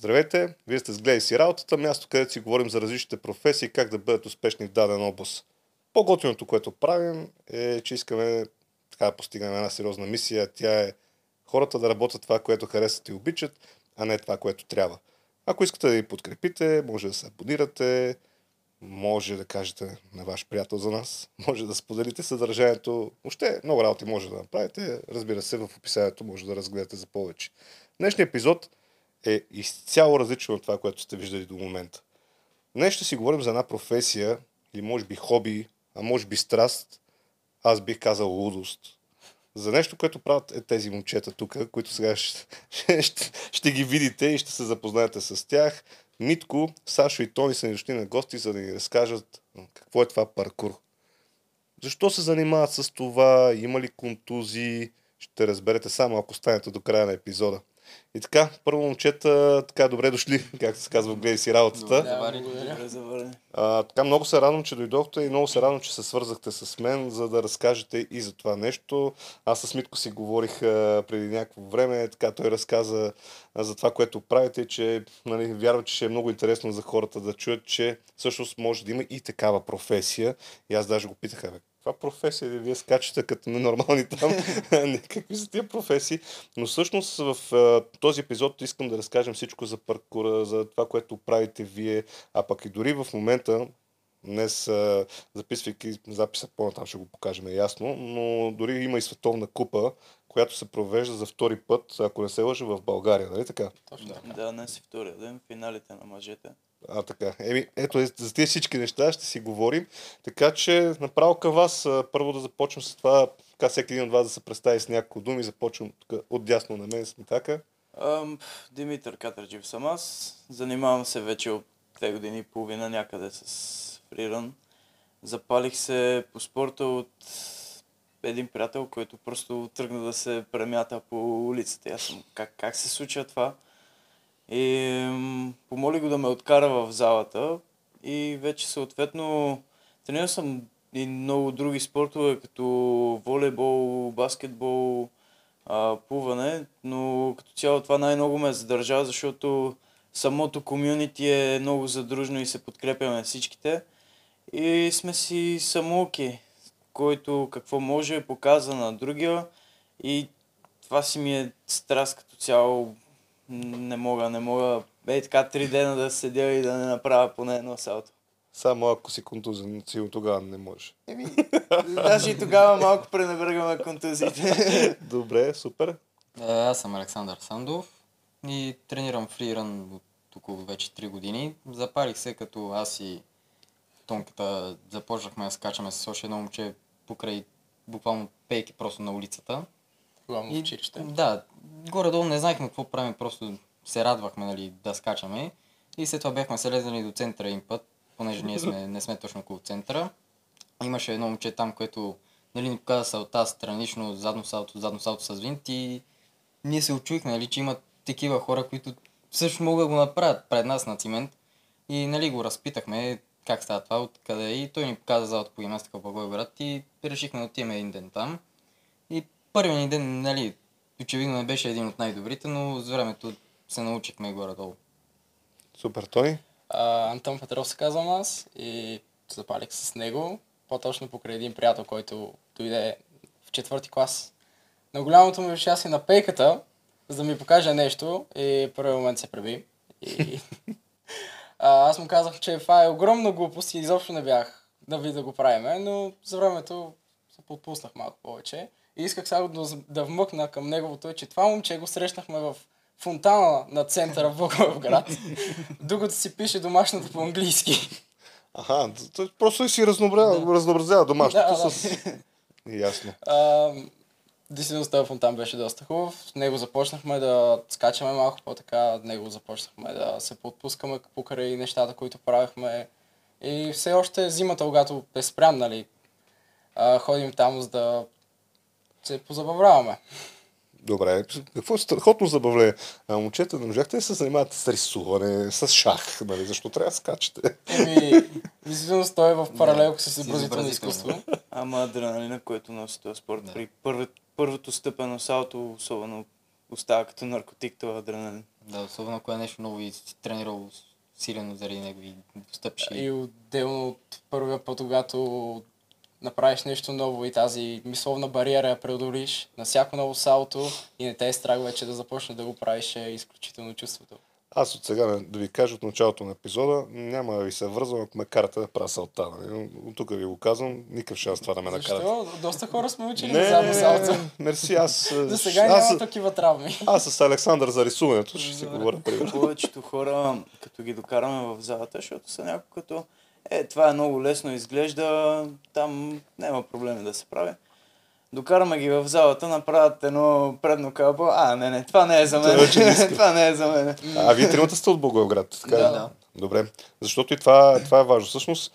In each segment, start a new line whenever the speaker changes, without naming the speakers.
Здравейте, вие сте с Гледай си работата, място където си говорим за различните професии и как да бъдат успешни в даден област. По-готиното, което правим е, че искаме така да постигнем една сериозна мисия. Тя е хората да работят това, което харесват и обичат, а не това, което трябва. Ако искате да ни подкрепите, може да се абонирате, може да кажете на ваш приятел за нас, може да споделите съдържанието. Въобще много работи може да направите. Разбира се, в описанието може да разгледате за повече. Днешният епизод е изцяло различно от това, което сте виждали до момента. Днес ще си говорим за една професия или може би хоби, а може би страст, аз бих казал лудост. За нещо, което правят е тези момчета тук, които сега ще, ще, ще, ще ги видите и ще се запознаете с тях. Митко, Сашо и Тони са ни дошли на гости, за да ни разкажат какво е това паркур. Защо се занимават с това? Има ли контузии? Ще разберете само ако станете до края на епизода. И така, първо момчета, така добре дошли, както се казва, гледай си работата.
Добре.
А, така много се радвам, че дойдохте и много се радвам, че се свързахте с мен, за да разкажете и за това нещо. Аз с Митко си говорих а, преди някакво време, така той разказа а, за това, което правите, че нали, вярвам, че ще е много интересно за хората да чуят, че всъщност може да има и такава професия. И аз даже го питах, бе, това професия ли вие скачате като ненормални там? Какви са тия професии? Но всъщност в а, този епизод искам да разкажем всичко за паркура, за това, което правите вие, а пък и дори в момента, днес, а, записвайки записа по-натам, ще го покажем ясно, но дори има и световна купа, която се провежда за втори път, ако не се лъжа, в България, нали така?
Точно така. Да, днес е втория ден, финалите на мъжете.
А, така. Еми, ето, е, за тези всички неща ще си говорим. Така че, направо към вас, първо да започнем с това, така всеки един от вас да се представи с няколко думи. Започвам тук от на мен, Смитака.
Ам, Димитър Катърджив съм аз. Занимавам се вече от две години и половина някъде с фриран. Запалих се по спорта от един приятел, който просто тръгна да се премята по улицата. Аз съм, как, как се случва това? И помоли го да ме откара в залата и вече съответно тренирал съм и много други спортове, като волейбол, баскетбол, плуване, но като цяло това най-много ме задържа, защото самото комюнити е много задружно и се подкрепяме всичките. И сме си самоуки, който какво може показа на другия и това си ми е страст като цяло. Не мога, не мога. Ей така три дена да седя и да не направя поне едно салто.
Само ако си контузен, сигурно тогава не можеш.
Еми, даже и тогава малко пренебрегваме контузиите.
Добре, супер.
Е, Аз съм Александър Сандов и тренирам фриран от около вече 3 години. Запарих се като аз и Тонката започнахме да скачаме с още едно момче покрай буквално пейки просто на улицата.
Главно в училище.
Да, горе-долу не знаехме какво правим, просто се радвахме нали, да скачаме. И след това бяхме се лезнали до центъра един път, понеже ние сме, не сме точно около центъра. Имаше едно момче там, което нали, ни показа салта странично, задно салто, задно салто с винт и ние се очуихме, нали, че има такива хора, които също могат да го направят пред нас на цимент. И нали, го разпитахме как става това, откъде е. и той ни показа залата по гимнастика в Благоевград и решихме да отидем един ден там. И първият ни ден, нали, очевидно не беше един от най-добрите, но с времето се научихме горе-долу.
Супер, Тони.
А, Антон Петров се казвам аз и запалих с него. По-точно покрай един приятел, който дойде в четвърти клас. На голямото му щастие на пейката, за да ми покаже нещо и първи момент се преби. И... а, аз му казах, че това е огромна глупост и изобщо не бях да ви да го правиме, но за времето се подпуснах малко повече. И исках сега да, да вмъкна към неговото, че това момче го срещнахме в фонтана на центъра в Благоевград, докато си пише домашното по-английски.
Аха, т- просто си разнообразява, разнообразява домашното
Да, да.
с... Ясно.
А, Действително този фонтан беше доста хубав. С него започнахме да скачаме малко по-така, от него започнахме да се подпускаме покрай нещата, които правихме. И все още зимата, когато е спрям, нали, а, ходим там, за да се позабавляваме.
Добре, какво е страхотно забавление? А, момчета, не можахте да се занимавате с рисуване, с шах, нали? Защо трябва да скачате?
Еми, действително той е в паралелка с изобразително изкуство.
Ама адреналина, който носи този спорт.
Да.
При първи, първото стъпено салто, особено остава като наркотик, това адреналин.
Да, особено ако е нещо ново и си тренирал силено заради него и стъпиш и...
И отделно от първия път, когато направиш нещо ново и тази мисловна бариера я преодолиш на всяко ново салто и не те е страх вече да започнеш да го правиш е изключително чувството.
Аз от сега да ви кажа от началото на епизода, няма да ви се вързвам, ако ме карате да правя салта. Нали? От тук ви го казвам, никакъв шанс това да ме накарате.
Защо? Доста хора сме учили на задно салто.
мерси, аз...
За сега
аз,
няма такива травми.
аз с Александър за рисуването ще си говоря.
Повечето хора, като ги докараме в залата, защото са някои като е, това е много лесно, изглежда, там няма проблеми да се прави. Докараме ги в залата, направят едно предно кълбо, а, не, не, това не е за мен,
Това
това не е за мен.
А вие тримата сте от Благоевград, така ли?
Да, да.
Добре, защото и това, това е важно. Всъщност,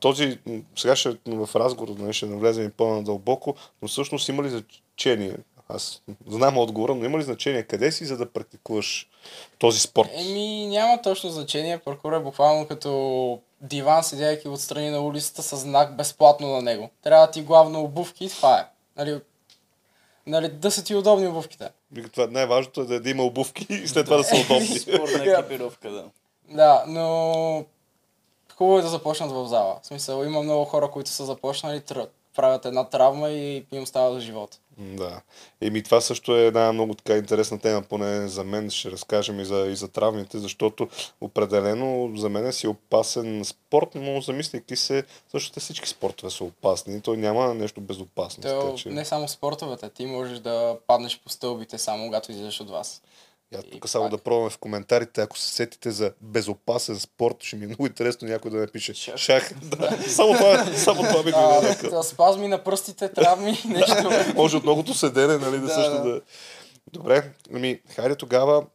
този, сега ще в разговор нали, ще навлезем и по-надълбоко, но всъщност има ли значение, аз знам отговора, но има ли значение къде си, за да практикуваш този спорт?
Еми, няма точно значение. Паркур е буквално като диван, седяйки отстрани на улицата с знак безплатно на него. Трябва да ти главно обувки и това е. Нали, нали, да са ти удобни обувките.
Това най-важното е да, да има обувки и след това да са удобни.
Спортна екипировка, да.
Да, но хубаво е да започнат в зала. В смисъл, има много хора, които са започнали, правят една травма и им става за живота.
Да. Еми това също е една много така интересна тема, поне за мен ще разкажем и за, и за травмите, защото определено за мен си опасен спорт, но замисляйки се, също те всички спортове са опасни. Той няма нещо безопасно.
То,
така че...
не само спортовете, ти можеш да паднеш по стълбите само когато излезеш от вас.
Я
И
тук само
пак.
да пробваме в коментарите, ако се сетите за безопасен спорт, ще ми е много интересно някой да напише
Шах.
шах. Да, само това, само това ми го
да, спазми на пръстите, травми, нещо.
Може от многото седене, нали, да,
Да,
също
да.
да... Добре, ами, хайде тогава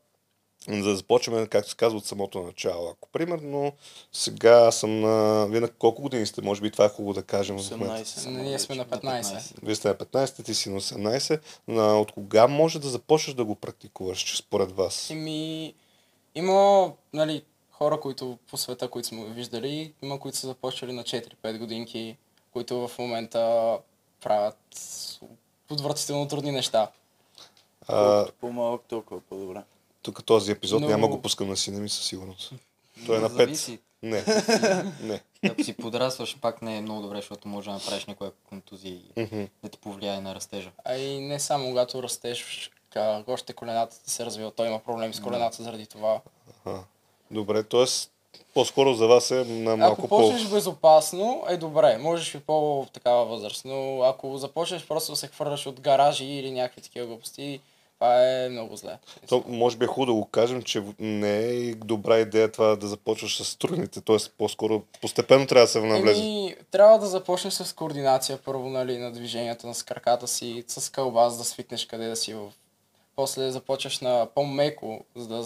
да започваме, както се казва, от самото начало. Ако примерно сега съм на... Вие на колко години сте? Може би това е хубаво да кажем в момента.
18 съм
Ние сме на
вече.
15.
Вие сте на 15, ти си на 18. На, от кога може да започнеш да го практикуваш, че според вас?
Еми, има, нали, хора, които по света, които сме виждали, има, които са започнали на 4-5 годинки, които в момента правят отвратително трудни неща.
А,
Колкото по-малък, толкова по-добре.
Тук този епизод
Но-
няма го пускам на сина ми със сигурност. Той е на 5.
Зависи.
Не, не.
Ако си подрастваш, пак не е много добре, защото може да направиш някоя контузия и да ти повлияе на растежа.
А и не само когато растеш, още колената ти се развива, той има проблеми с колената заради това.
Аха. Добре, т.е. по-скоро за вас е на малко
Ако
по...
почнеш безопасно, е добре. Можеш и по-такава възраст. Но ако започнеш просто да се хвърляш от гаражи или някакви такива глупости, това е много зле.
То, може би е хубаво да го кажем, че не е добра идея това да започваш с трудните, т.е. по-скоро постепенно трябва да се навлезе.
Еми, трябва да започнеш с координация първо, нали, на движенията на с краката си, с кълба, за да свикнеш къде да си в... После започваш на по-меко, за да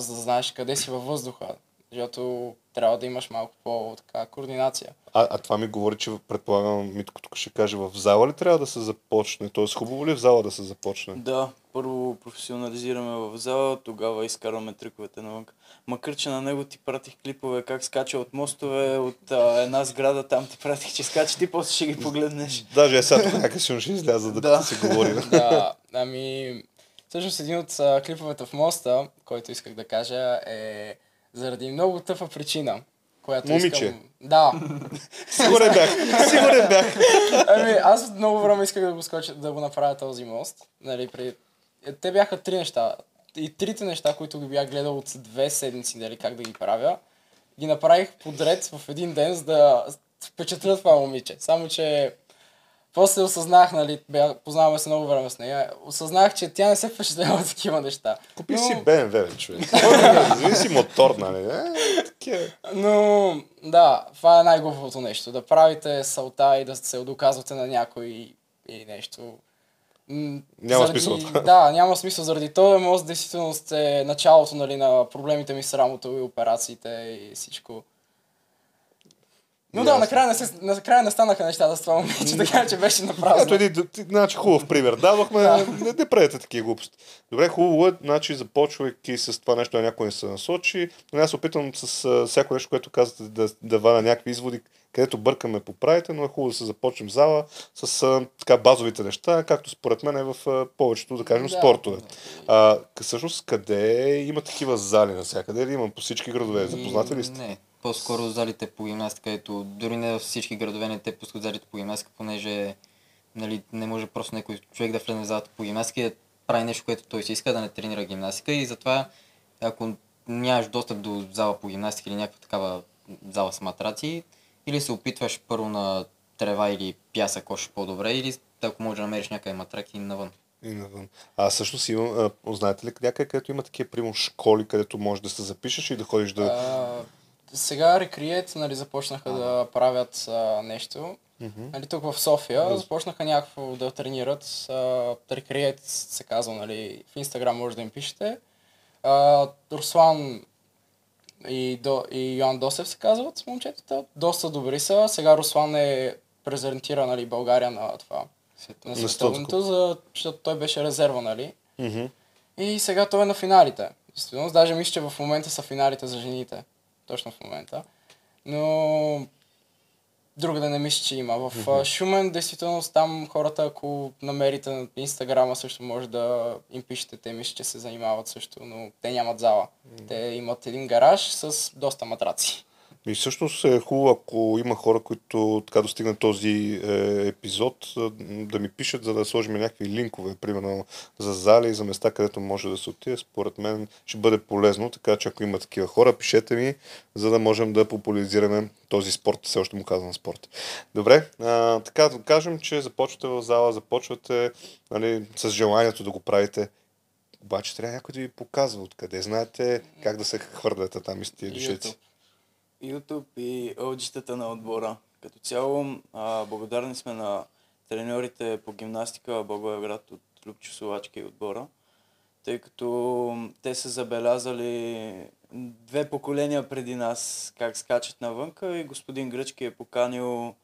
за да знаеш къде си във въздуха. Защото трябва да имаш малко по-така координация.
А, а това ми говори, че предполагам, Митко тук ще каже, в зала ли трябва да се започне? Т.е. хубаво ли е в зала да се започне?
Да, първо професионализираме в зала, тогава изкарваме триковете навън. Макар, че на него ти пратих клипове как скача от мостове, от а, една сграда, там ти пратих, че скача, ти после ще ги погледнеш.
Даже е сега тук някак ще изляза да,
Да.
се говори.
да, ами, всъщност един от а, клиповете в моста, който исках да кажа, е заради много тъпа причина. Която
Момиче.
Искам... Да.
Сигурен бях, сигурен бях.
Ами, аз много време исках да го скоча, да го направя този мост. Нали, при... Те бяха три неща. И трите неща, които ги бях гледал от две седмици, нали, как да ги правя, ги направих подред в един ден, за да впечатля това момиче. Само, че после осъзнах, нали, познаваме се много време с нея, осъзнах, че тя не се впечатлява от такива неща.
Купи си BMW, бе, човек. Вземи си мотор, нали? Е.
Но, да, това е най-глупавото нещо. Да правите салта и да се доказвате на някой и нещо. М,
Няма
заради,
смисъл това.
Да, няма смисъл. Заради този мост, действително е началото нали, на проблемите ми с рамото и операциите и всичко. Но да, накрая не, се, накрая не станаха нещата с това момиче, така че беше на
Ето един, значи хубав пример. Дадохме, не, не правете такива глупости. Добре, хубаво е, значи започвайки с това нещо, някой не се насочи, но аз се опитам с а, всяко нещо, което казвате, да, да валя някакви изводи, където бъркаме поправите, но е хубаво да се започнем зала с а, така базовите неща, както според мен е в а, повечето, да кажем,
Да.
спортове. А, всъщност, къде има такива зали навсякъде? Или има по всички градове? Запознати ли сте?
Не, по-скоро залите по гимнастика, ето дори не във всички градове не те пускат залите по гимнастика, понеже нали, не може просто някой човек да влезе в залата по гимнастика и да прави нещо, което той си иска, да не тренира гимнастика и затова ако нямаш достъп до зала по гимнастика или някаква такава зала с матраци, или се опитваш първо на трева или пясък още по-добре, или ако може да намериш някъде матраки навън.
И навън. А всъщност има, а, знаете ли някъде, където има такива, примерно, школи, където можеш да се запишеш и да ходиш да...
А, сега Recreate нали, започнаха да правят а, нещо.
Мгм.
Нали, тук в София започнаха някакво да тренират. А, Recreate се казва, нали, в Инстаграм може да им пишете. А, Руслан и, До, и Йоан Досев се казват момчетата. Доста добри са. Сега Руслан е презентира нали, България на това. На
На
световното, за, защото той беше резерва, нали?
Мгм.
И сега той е на финалите. Действително, даже мисля, че в момента са финалите за жените. Точно в момента. Но друга да не мисля, че има. В mm-hmm. Шумен, действително, там хората, ако намерите на Инстаграма, също може да им пишете. Те мисля, че се занимават също, но те нямат зала. Mm-hmm. Те имат един гараж с доста матраци.
И всъщност е хубаво, ако има хора, които така достигнат този е, епизод, да ми пишат, за да сложим някакви линкове, примерно за зали и за места, където може да се отиде. Според мен ще бъде полезно, така че ако има такива хора, пишете ми, за да можем да популяризираме този спорт. Все още му казвам спорт. Добре, а, така да кажем, че започвате в зала, започвате нали, с желанието да го правите. Обаче трябва някой да ви показва откъде. Знаете как да се хвърляте там из тия дюшеци.
YouTube.
И ълджитата на отбора. Като цяло, а, благодарни сме на треньорите по гимнастика в Благоевград от Любчо Солачка и отбора, тъй като те са забелязали две поколения преди нас как скачат навънка и господин Гръчки е поканил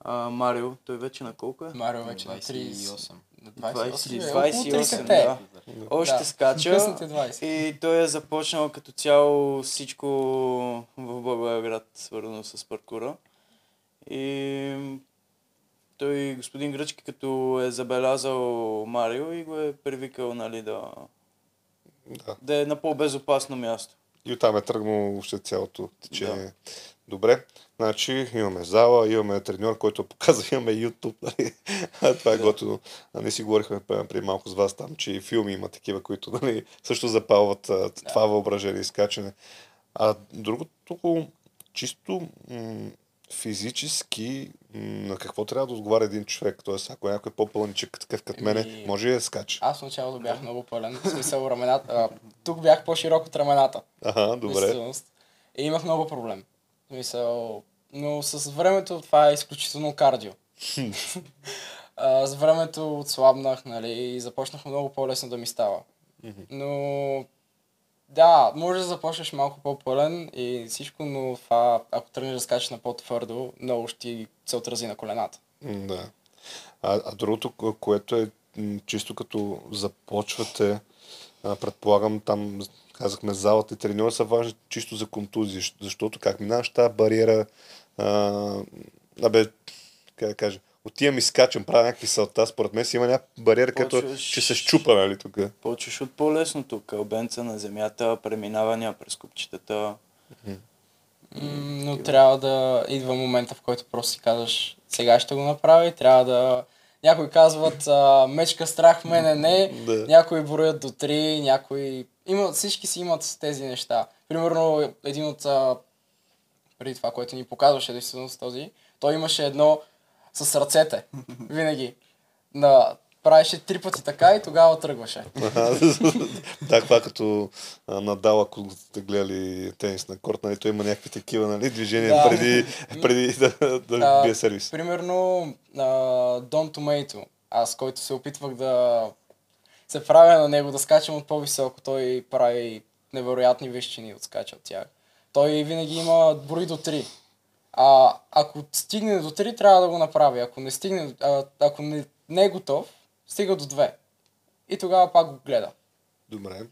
а, Марио. Той вече на колко е?
Марио вече на 30.
28.
На
28,
28,
28,
30
да. Още
Да.
скача.
20.
И той е започнал като цяло всичко в Благоевград, свързано с паркура. И той, господин Гръчки, като е забелязал Марио и го е привикал, нали, да,
Да.
да е на по-безопасно място.
И оттам е тръгнало въобще цялото течение.
Да.
Добре, значи имаме зала, имаме треньор, който показва, имаме YouTube. Нали? Това е
Да.
готино. А, не си говорихме преди малко с вас там, че и филми има такива, които нали, също запалват а, това въображение и скачане. А другото, чисто м- физически, м- на какво трябва да отговаря един човек? Тоест, ако е някой по-пълничък, такъв като мене,
Еми,
може ли да скача?
Аз в началото бях много пълен. В смисъл рамената. А, тук бях по-широк от рамената.
Ага, добре.
И имах много проблем. В Смисъл, но с времето това е изключително кардио. а, с времето отслабнах, нали, и започнах много по-лесно да ми става. Но да, може да започнеш малко по-пълен и всичко, но това, ако тръгнеш да скачаш на по-твърдо, много ще се отрази на колената.
Да. А, а другото, ко- което е чисто като започвате, предполагам там, казахме, залата и треньора са важни чисто за контузии, защото как минаваш тази бариера, а, абе, как да кажа, отивам и скачам, правя някакви салта, според мен си има някаква бариера, като
Почваш-
че се щупа, нали, тук.
Почваш от по-лесното, кълбенца на земята, преминавания през купчетата.
Но трябва да идва момента, в който просто си казваш, сега ще го направя и трябва да... Някои казват, а, мечка страх, мене не,
Да.
някои броят до 3, някои... Има, всички си имат тези неща. Примерно, един от... А, преди това, което ни показваше действително с този, той имаше едно с ръцете. Винаги. На, правеше три пъти така и тогава тръгваше.
Да, това като Надал, ако сте гледали тенис на корт, нали, той има някакви такива нали, движения
Да.
преди, преди да, да
А,
бие сервис.
Примерно, Don Tomato, аз който се опитвах да се правя на него, да скачам от по-високо, той прави невероятни вещини, отскача от тях. Той винаги има брои до 3. А, ако стигне до 3, трябва да го направи. Ако не стигне, а, ако не, не е готов, стига до 2. И тогава пак го гледа.
Добре.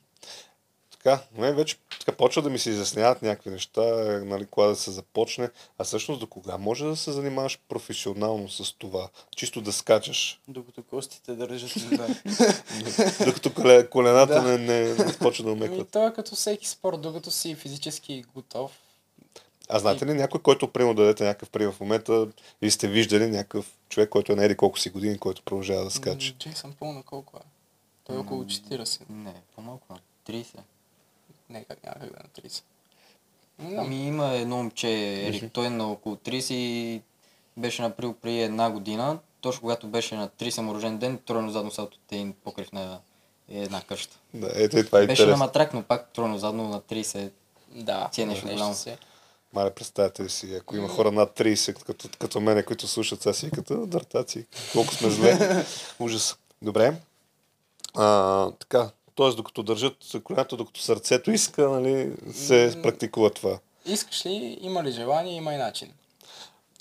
Така, мен вече така почва да ми се изясняват някакви неща, нали, кога да се започне, а всъщност до кога може да се занимаваш професионално с това, чисто да скачаш,
Докато костите държат да.
докато коле, колената не, не, не почва да
Ами,
умекват.
то е като всеки спорт, докато си физически готов.
А знаете ли някой, който примерно да дадете някакъв пример в момента, или сте виждали някакъв човек, който е на еди колко си години, който продължава да скача?
Джейсън Пол на колко е? Той е около 40.
Не, по-малко на 30.
Не, как няма как да е на 30. Не знам.
Ами има едно момче, Ерик, той е на около 30 и беше направил преди една година. Точно когато беше на 30 му рожден ден, тройно задно салто от един покрив на една къща.
Да, ето и това е
Беше на
интересно.
матрак, но пак тройно задно на 30.
Да,
Си е нещо голямо.
си.
Мале, представете ли си, ако има хора над 30, като, като мене, които слушат сега си, като дъртаци, колко сме зле. Ужас. Добре. А, така, т.е. докато държат колената, докато сърцето иска, нали, се практикува това.
Искаш ли, има ли желание, има и начин.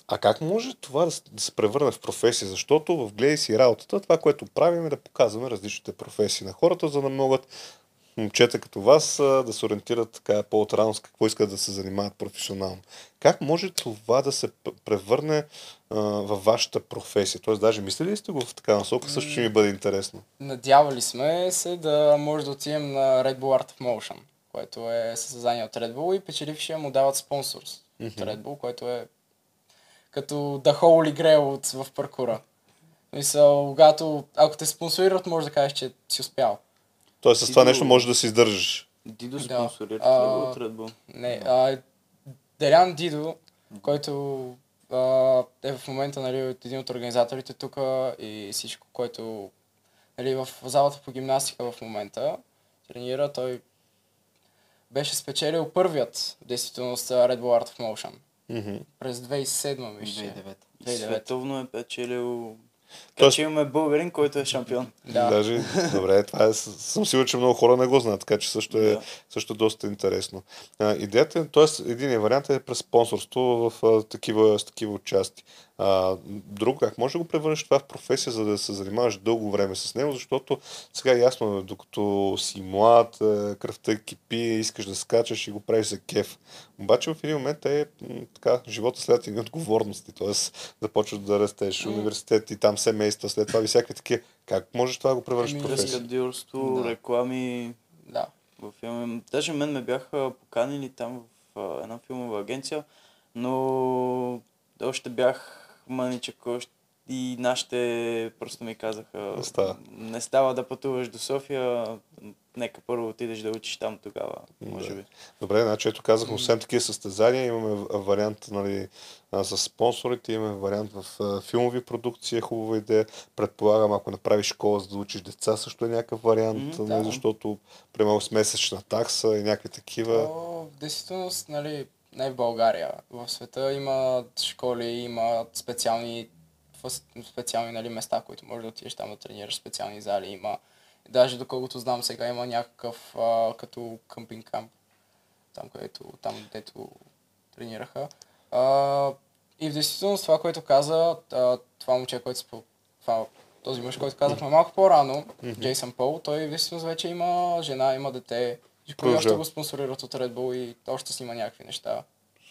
А как може това да, се превърне в професия? Защото в гледай си работата, това, което правим е да показваме различните професии на хората, за да могат момчета като вас да се ориентират така по-отрано с какво искат да се занимават професионално. Как може това да се превърне а, във вашата професия? Тоест, даже мислили ли сте го в такава насока? Също ще ми бъде интересно.
Надявали сме се да може да отидем на Red Bull Art of Motion, което е състезание от Red Bull и печелившия му дават спонсорс от Red Bull, което е като The Holy Grail от, в паркура. Мисъл, когато, ако те спонсорират, може да кажеш, че си успял.
Тоест, с това нещо може да се издържаш.
Дидо
Да.
спонсорира
А,
ли го от Red Bull?
Не, а, Делян Дидо, който а, е в момента нали, от един от организаторите тук и всичко, което нали, в залата по гимнастика в момента тренира, той беше спечелил първият, в действителност, Red Bull Art of Motion.
Мгм.
През 2007 мисля.
2009.
2009.
Световно е печелил...
Тоест-
че имаме българин, който е шампион.
Да.
Даже, добре, това е, съм сигурен, че много хора не го знаят, така че също е,
Да.
също е доста интересно. А, идеята, е, т.е. един вариант е през спонсорство в а, такива, с такива участи. А, друго, как може да го превърнеш това в професия, за да се занимаваш дълго време с него, защото сега е ясно, докато си млад, е, кръвта кипи, искаш да скачаш и го правиш за кеф. Обаче в един момент е така, живота след едни отговорности, т.е. започваш да растеш
М.
университет и там семейства, след това и всякакви такива. Как можеш това да го превърнеш в
Ами,
професия?
Каскадьорство,
Да.
реклами,
да.
в филми. Даже мен ме бяха поканили там в една филмова агенция, но още бях мъничък още и нашите просто ми казаха,
Не става.
не става да пътуваш до София, нека първо отидеш да учиш там тогава, може
Да.
би.
Добре, значи ето казахме, освен такива състезания, имаме вариант нали, с спонсорите, имаме вариант в филмови продукции, е хубава идея. Предполагам, ако направиш школа за да учиш деца, също е някакъв вариант, нали,
да.
защото примерно с месечна такса и някакви такива.
То, в действителност, нали, не в България. В света има школи, има специални, специални нали, места, които можеш да отидеш там да тренираш, специални зали. Има, даже доколкото знам сега, има някакъв а, като къмпинг камп, там където, там дето тренираха. А, и в действителност това, което каза, това момче, който спо, това, този мъж, който казахме малко по-рано, Джейсън Пол, той в действителност вече има жена, има дете, и още
Продължава.
го спонсорират от Red Bull и още снима някакви неща.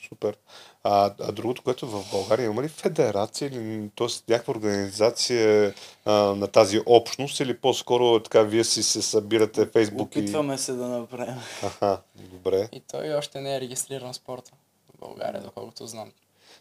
Супер. А, а другото, което в България има ли федерация или т.е. някаква организация а, на тази общност или по-скоро така вие си се събирате Фейсбук и...
Опитваме се да направим.
Аха, добре.
И той още не е регистриран в спорта в България, доколкото знам.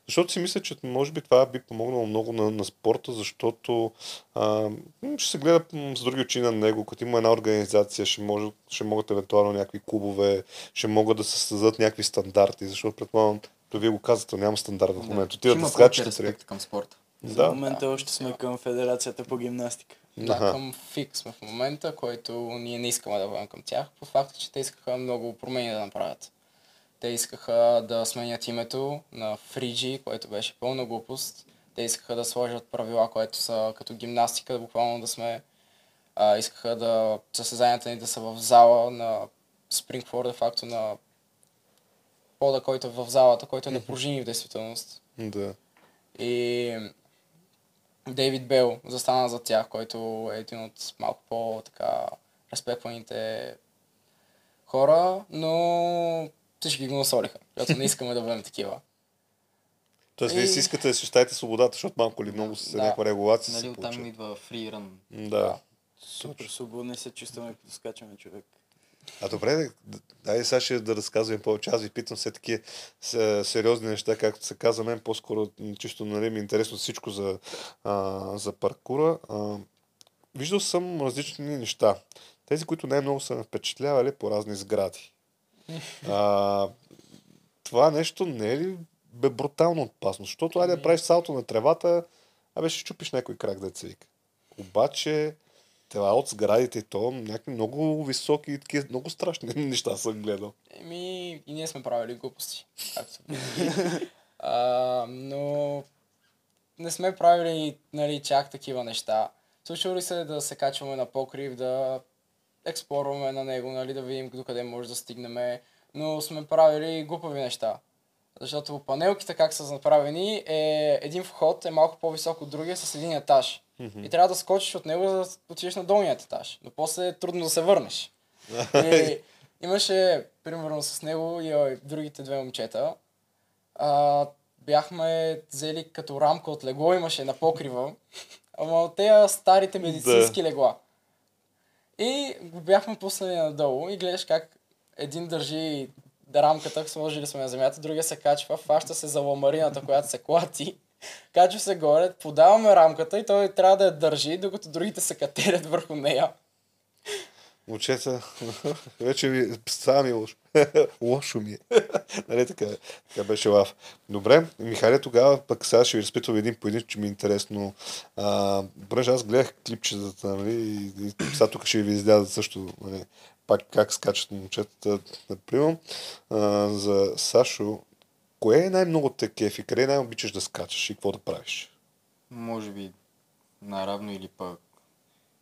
Защото си мисля, че може би това би помогнало много на, на спорта, защото а, ще се гледа с други очи на него. Като има една организация, ще, може, ще могат евентуално някакви клубове, ще могат да се създадат някакви стандарти, защото предполагам, като вие го казвате, няма стандарт в момента.
Ще
Отиват да скачате.
респект към спорта.
За
Да.
момента
Да.
още сме към Федерацията по гимнастика.
Да,
Аха.
към ФИК сме в момента, който ние не искаме да бъдем към тях, по факта, че те искаха много промени да направят. Те искаха да сменят името на Фриджи, което беше пълна глупост. Те искаха да сложат правила, които са като гимнастика, буквално да сме... А, искаха да състезанията ни да са в зала на Спрингфорд, де факто на пода, който е в залата, който е на пружини в действителност.
Да.
И Дейвид Бел застана за тях, който е един от малко по-така респектваните хора, но всички го насолиха, защото не искаме да бъдем такива.
Тоест, вие
И-
си искате да си свободата, защото малко или много с
Да.
някаква регулация
Нали оттам идва фриран.
Да.
Супер свободни се чувстваме, като скачаме човек.
А добре, дай сега ще да разказвам повече. Аз ви питам все таки с- сериозни неща, както се казва, мен по-скоро чисто нали, ми е интересно всичко за, а, за паркура. А, виждал съм различни неща. Тези, които най-много са ме впечатлявали по разни сгради. А, това нещо не е ли бе брутално опасно? Защото айде да правиш салто на тревата, абе ще чупиш някой крак да се вика. Обаче, това от сградите и то някакви много високи и такива много страшни неща съм гледал.
Еми, и ние сме правили глупости, както а, но не сме правили нали, чак такива неща. Случва ли се да се качваме на покрив, да експлорваме на него, нали, да видим до къде може да стигнем, но сме правили глупави неща. Защото панелките как са направени е един вход е малко по-висок от другия с един етаж. И трябва да скочиш от него, за да отидеш на долният етаж. Но после е трудно да се върнеш. И имаше, примерно с него и другите две момчета, а, бяхме взели като рамка от легло, имаше на покрива, ама от тези старите медицински легла. И го бяхме пуснали надолу и гледаш как един държи рамката, сложили сме на земята, другия се качва, фаща се за ламарината, която се клати, качва се горе, подаваме рамката и той трябва да я държи, докато другите се катерят върху нея.
Момчета, вече ви става ми лошо. лошо ми е. нали така, така беше лав. Добре, Михайле, тогава пък сега ще ви разпитвам един по един, че ми е интересно. А, понеже аз гледах клипчетата, нали, и, и сега тук ще ви излязат също, нали, пак как скачат момчетата, например. За Сашо, кое е най-много те кефи? Къде най-обичаш да скачаш и какво да правиш?
Може би наравно или пък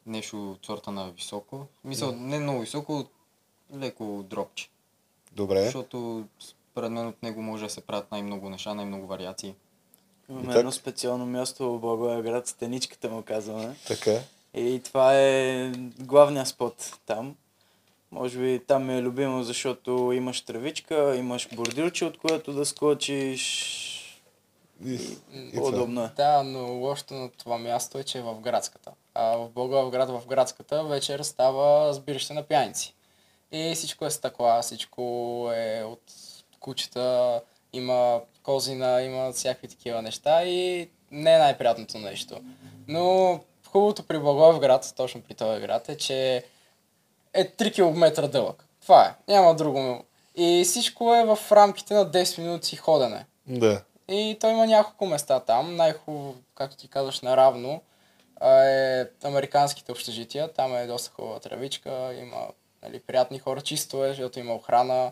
нещо от сорта на високо. Мисъл, не много високо, леко дропче.
Добре.
Защото според мен от него може да се правят най-много неща, най-много вариации.
Имаме едно специално място в Благоевград, стеничката му казваме.
Така.
И това е главният спот там. Може би там ми е любимо, защото имаш тревичка, имаш бордюрче, от което да скочиш.
И, и това.
По-удобно е.
Да, но лошото на това място е, че е в градската. А в Благоевград, в градската, вечер става сбирище на пияници. И всичко е стъкла, всичко е от кучета, има козина, има всякакви такива неща и не е най-приятното нещо. Но хубавото при Благоевград, точно при този град, е, че е 3 км дълъг. Това е. Няма друго. И всичко е в рамките на 10 минути ходене.
Да.
И той има няколко места там. Най-хубаво, както ти казваш, наравно а, е американските общежития. Там е доста хубава травичка, има нали, приятни хора, чисто е, защото има охрана,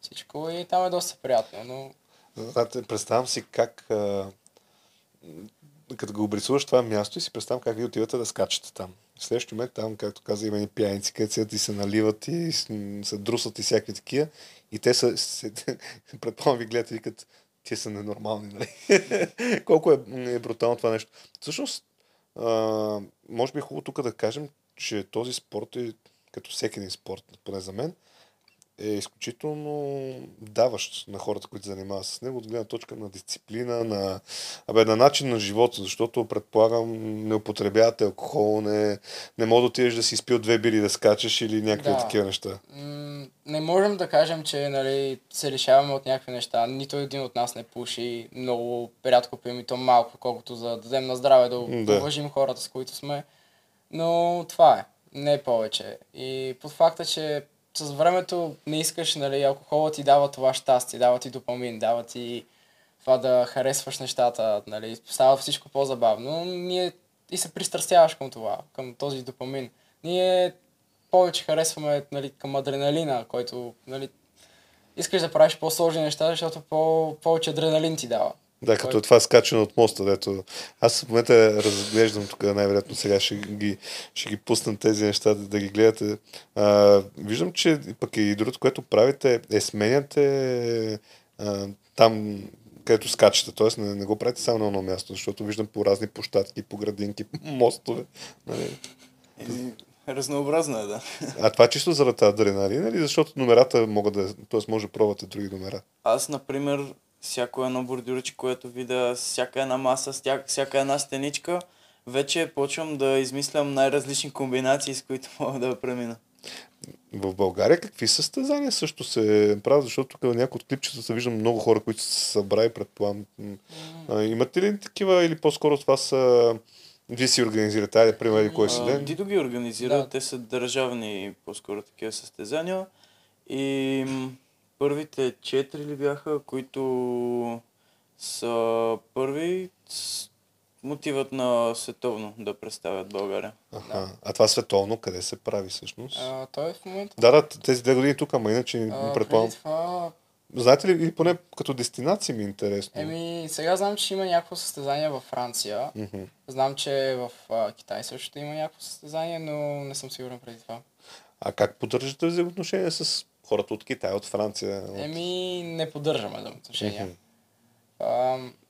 всичко и там е доста приятно. Но
представям си как, като го обрисуваш това място и си представям как ви отивате да скачате там. В следващия момент там, както каза, има и пияници, където седят и се наливат и се друсат и всякакви такива. И те са, се, предполагам ви гледате и викат, те са ненормални, нали? Колко е, е брутално това нещо. Всъщност, може би е хубаво тук да кажем, че този спорт е, като всеки един спорт, поне за мен, е изключително даващ на хората, които занимават с него, от гледна точка на дисциплина, на, абе, на начин на живота, защото предполагам не употребявате алкохол, не, не може да отидеш да си изпил две бири да скачаш или някакви
Да.
такива неща.
не можем да кажем, че нали, се лишаваме от някакви неща. Нито един от нас не пуши. Много рядко пием и то малко, колкото за да дадем на здраве, Да.
да.
уважим хората, с които сме. Но това е. Не повече. И под факта, че с времето не искаш, нали, алкохола ти дава това щастие, дава ти допамин, дава ти това да харесваш нещата, нали, става всичко по-забавно. Ние и се пристрастяваш към това, към този допамин. Ние повече харесваме нали, към адреналина, който нали, искаш да правиш по-сложни неща, защото по- повече адреналин ти дава.
Да, като
Кой?
е това скачане от моста, дето аз в момента разглеждам тук, най-вероятно сега ще ги, ще ги пусна тези неща да, да ги гледате. А, виждам, че пък и другото, което правите, е сменяте а, там, където скачате, т.е. Не, не го правите само на едно място, защото виждам по разни площадки, по градинки, по мостове. Нали?
Разнообразно е, да.
А това е чисто заради адреналин, или защото номерата могат да, т.е. може да пробвате други номера.
Аз, например, всяко едно бордюрче, което видя, всяка една маса, всяка, една стеничка, вече почвам да измислям най-различни комбинации, с които мога да премина.
В България какви състезания също се правят, защото тук на някои от клипчета виждам много хора, които са се събрали, предполагам. а, Имате ли такива или по-скоро това са... Вие си организирате, айде, пример, кой си ден?
Дидо ги организира,
Да.
те са държавни по-скоро такива състезания. И първите четири ли бяха, които са първи, мотивът на световно да представят България.
Аха. А това световно къде се прави всъщност?
А, той е в момента.
Да, да, тези две години тук, ама иначе
А,
предполагам.
това,
Знаете ли, или поне като дестинация ми е интересно.
еми, сега знам, че има някакво състезание във Франция.
Мгм.
Знам, че в а, Китай също има някакво състезание, но не съм сигурен преди това.
А как поддържате взаимоотношения с хората от Китай, от Франция? От...
Еми, не поддържаме да отношения.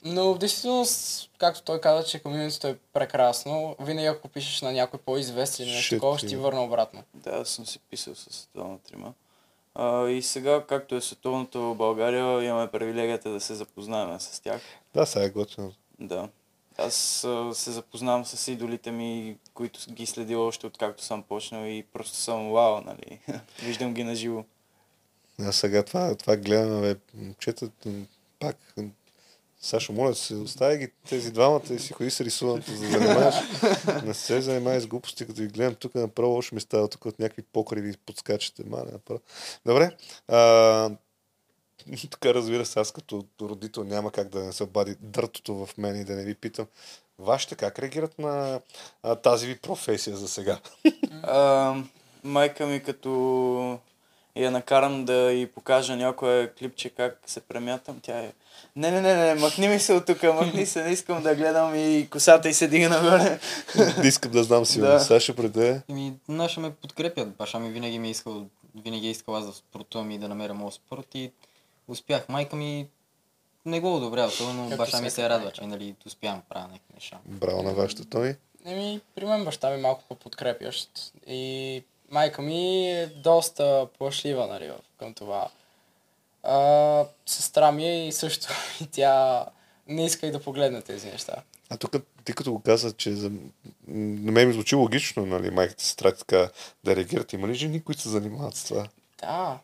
Но в действителност, както той каза, че комьюнитито е прекрасно, винаги ако пишеш на някой по-известен или нещо такова, ще ти върна обратно.
Да, аз съм си писал с световна трима. А, и сега, както е световното в България, имаме привилегията да се запознаем с тях.
Да, сега е готино.
Да. Аз а, се запознавам с идолите ми, които ги следил още откакто съм почнал и просто съм вау, нали. Виждам ги на живо.
А сега това, това гледаме, бе, момчета, пак, Сашо, моля, се остави ги тези двамата и си ходи с рисуването, за да занимаваш. Не се занимай с глупости, като ги гледам тук, направо още ми става тук от някакви покриви подскачате. Мале. Добре. А, така разбира се, аз като родител няма как да не се обади дъртото в мен и да не ви питам. Вашите как реагират на а, тази ви професия за сега?
А, майка ми като я накарам да й покажа някое клипче как се премятам, тя е не, не, не, не, махни ми се от тук, махни се, не искам да гледам и косата и се дига нагоре.
Не искам да знам си.
Да.
Да. Саша, преди
Еми, наши ме подкрепят. Баща ми винаги ми е искал, винаги е искал аз да спортувам и да намеря моят спорт и успях. Майка ми не го одобрява, особено
Както
баща ми се радва, че нали, успявам да правя някакви неща.
Браво на вашата Тони.
Еми, при мен баща ми малко по-подкрепящ и майка ми е доста плашлива, нали, към това. А, сестра ми е и също, и тя не иска и да погледне тези неща.
А тук ти като го каза, че за... на мен ми звучи логично, нали, майката сестра така да реагират. Има ли жени, които се занимават с това?
Да,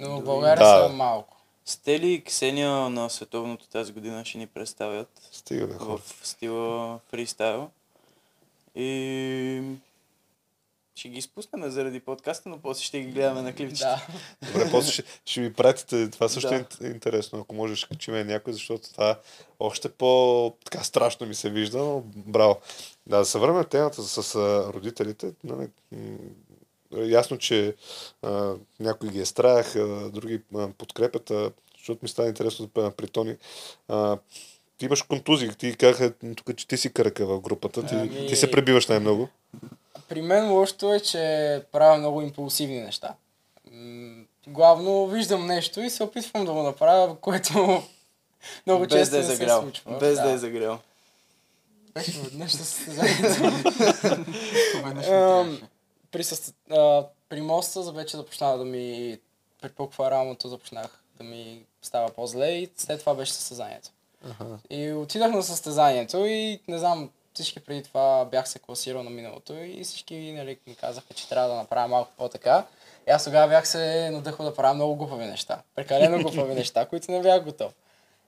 но в България
Да.
са малко.
Стели и Ксения на световното тази година ще ни представят
Стига бе,
в стила фристайл. И ще ги изпуснем заради подкаста, но после ще ги гледаме на клипчета.
Да.
Добре, после ще, ще ми пратите. Това също
Да.
е ин- интересно, ако можеш да качим някой, защото това още по така страшно ми се вижда, но браво. Да, да се върнем темата с родителите. Нали, ясно, че а, някои ги е страх, а, други а, подкрепят, а, защото ми става интересно да при Тони. А, ти имаш контузии, ти казаха тук, че ти си кръка в групата, ти,
Ами-
ти се пребиваш най-много.
При мен лошото е, че правя много импулсивни неща. Главно виждам нещо и се опитвам да го направя, което много
Без
често
да е
не се
загрял.
случва.
Без да е загрял.
Беше веднъж
ми трябваше.
при, а, при моста за вече започна да ми припуква рамото, започнах да ми става по-зле и след това беше състезанието. И отидах на състезанието и не знам, всички преди това бях се класирал на миналото и всички нали, ми казаха, че трябва да направя малко по-така. И аз тогава бях се надъхал да правя много глупави неща. Прекалено глупави неща, които не бях готов.